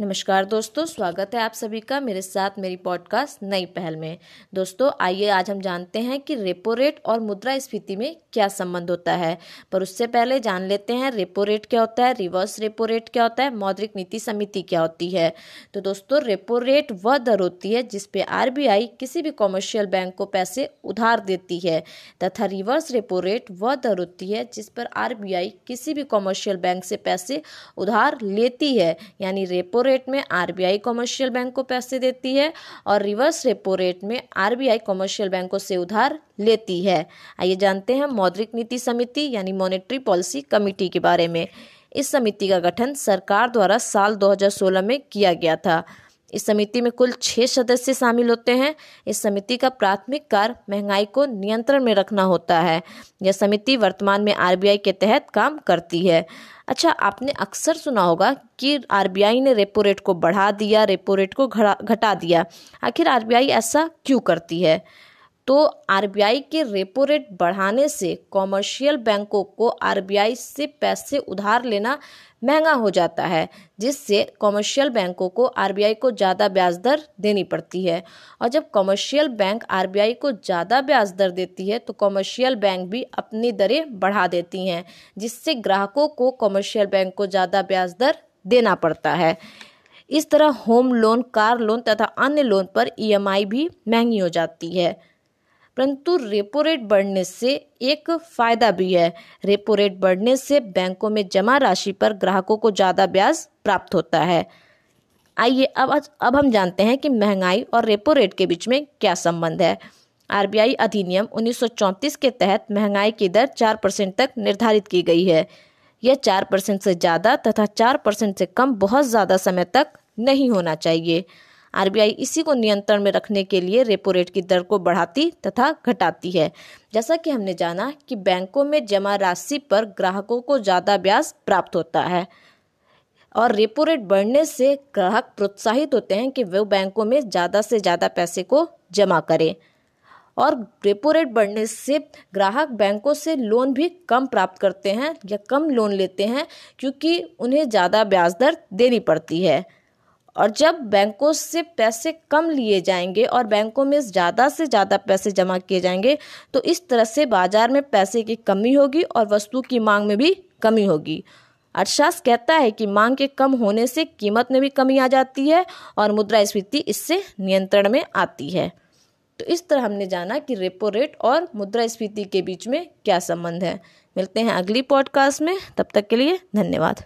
नमस्कार दोस्तों, स्वागत है आप सभी का मेरे साथ मेरी पॉडकास्ट नई पहल में। दोस्तों, आइए आज हम जानते हैं कि रेपो रेट और मुद्रा स्फीति में क्या संबंध होता है। पर उससे पहले जान लेते हैं रेपो रेट क्या होता है, रिवर्स रेपो रेट क्या होता है, मौद्रिक नीति समिति क्या होती है। तो दोस्तों, रेपो रेट वह दर होती है जिसपे आर किसी भी कॉमर्शियल बैंक को पैसे उधार देती है, तथा रिवर्स रेपो रेट वह दर होती है जिस पर आरबीआई किसी भी कॉमर्शियल बैंक से पैसे उधार लेती है। यानी रेपो रेट में आरबीआई कॉमर्शियल बैंक को पैसे देती है और रिवर्स रेपो रेट में आरबीआई कॉमर्शियल बैंकों से उधार लेती है। आइए जानते हैं मौद्रिक नीति समिति यानी मॉनेटरी पॉलिसी कमेटी के बारे में। इस समिति का गठन सरकार द्वारा साल 2016 में किया गया था। इस समिति में कुल छह सदस्य शामिल होते हैं। इस समिति का प्राथमिक कार्य महँगाई को नियंत्रण में रखना होता है। यह समिति वर्तमान में आरबीआई के तहत काम करती है। अच्छा आपने अक्सर सुना होगा कि आरबीआई ने रेपो रेट को बढ़ा दिया, रेपो रेट को घटा दिया। आखिर आरबीआई ऐसा क्यों करती है? तो आरबीआई के रेपो रेट बढ़ाने से कॉमर्शियल बैंकों को आरबीआई से पैसे उधार लेना महँगा हो जाता है, जिससे कॉमर्शियल बैंकों को आरबीआई को ज़्यादा ब्याज दर देनी पड़ती है। और जब कॉमर्शियल बैंक आरबीआई को ज़्यादा ब्याज दर देती है तो कॉमर्शियल बैंक भी अपनी दरें बढ़ा देती हैं, जिससे ग्राहकों को कॉमर्शियल बैंक को ज़्यादा ब्याज दर देना पड़ता है। इस तरह होम लोन, कार लोन तथा अन्य लोन पर ईएमआई भी महँगी हो जाती है। परंतु रेपो रेट बढ़ने से एक फ़ायदा भी है। रेपो रेट बढ़ने से बैंकों में जमा राशि पर ग्राहकों को ज़्यादा ब्याज प्राप्त होता है। आइए अब अब हम जानते हैं कि महँगाई और रेपो रेट के बीच में क्या संबंध है। आरबीआई अधिनियम 1934 के तहत महँगाई की दर चार परसेंट तक निर्धारित की गई है। यह चार परसेंट से ज़्यादा तथा चार परसेंट से कम बहुत ज़्यादा समय तक नहीं होना चाहिए। आरबीआई इसी को नियंत्रण में रखने के लिए रेपो रेट की दर को बढ़ाती तथा घटाती है। जैसा कि हमने जाना कि बैंकों में जमा राशि पर ग्राहकों को ज़्यादा ब्याज प्राप्त होता है और रेपो रेट बढ़ने से ग्राहक प्रोत्साहित होते हैं कि वो बैंकों में ज़्यादा से ज़्यादा पैसे को जमा करें। और रेपो रेट बढ़ने से ग्राहक बैंकों से लोन भी कम प्राप्त करते हैं या कम लोन लेते हैं क्योंकि उन्हें ज़्यादा ब्याज दर देनी पड़ती है। और जब बैंकों से पैसे कम लिए जाएँगे और बैंकों में ज़्यादा से ज़्यादा पैसे जमा किए जाएँगे तो इस तरह से बाज़ार में पैसे की कमी होगी और वस्तु की मांग में भी कमी होगी। अर्थशास्त्र कहता है कि मांग के कम होने से कीमत में भी कमी आ जाती है और मुद्रास्फीति इससे नियंत्रण में आती है। तो इस तरह हमने जाना कि रेपो रेट और मुद्रास्फीति के बीच में क्या संबंध है। मिलते हैं अगली पॉडकास्ट में। तब तक के लिए धन्यवाद।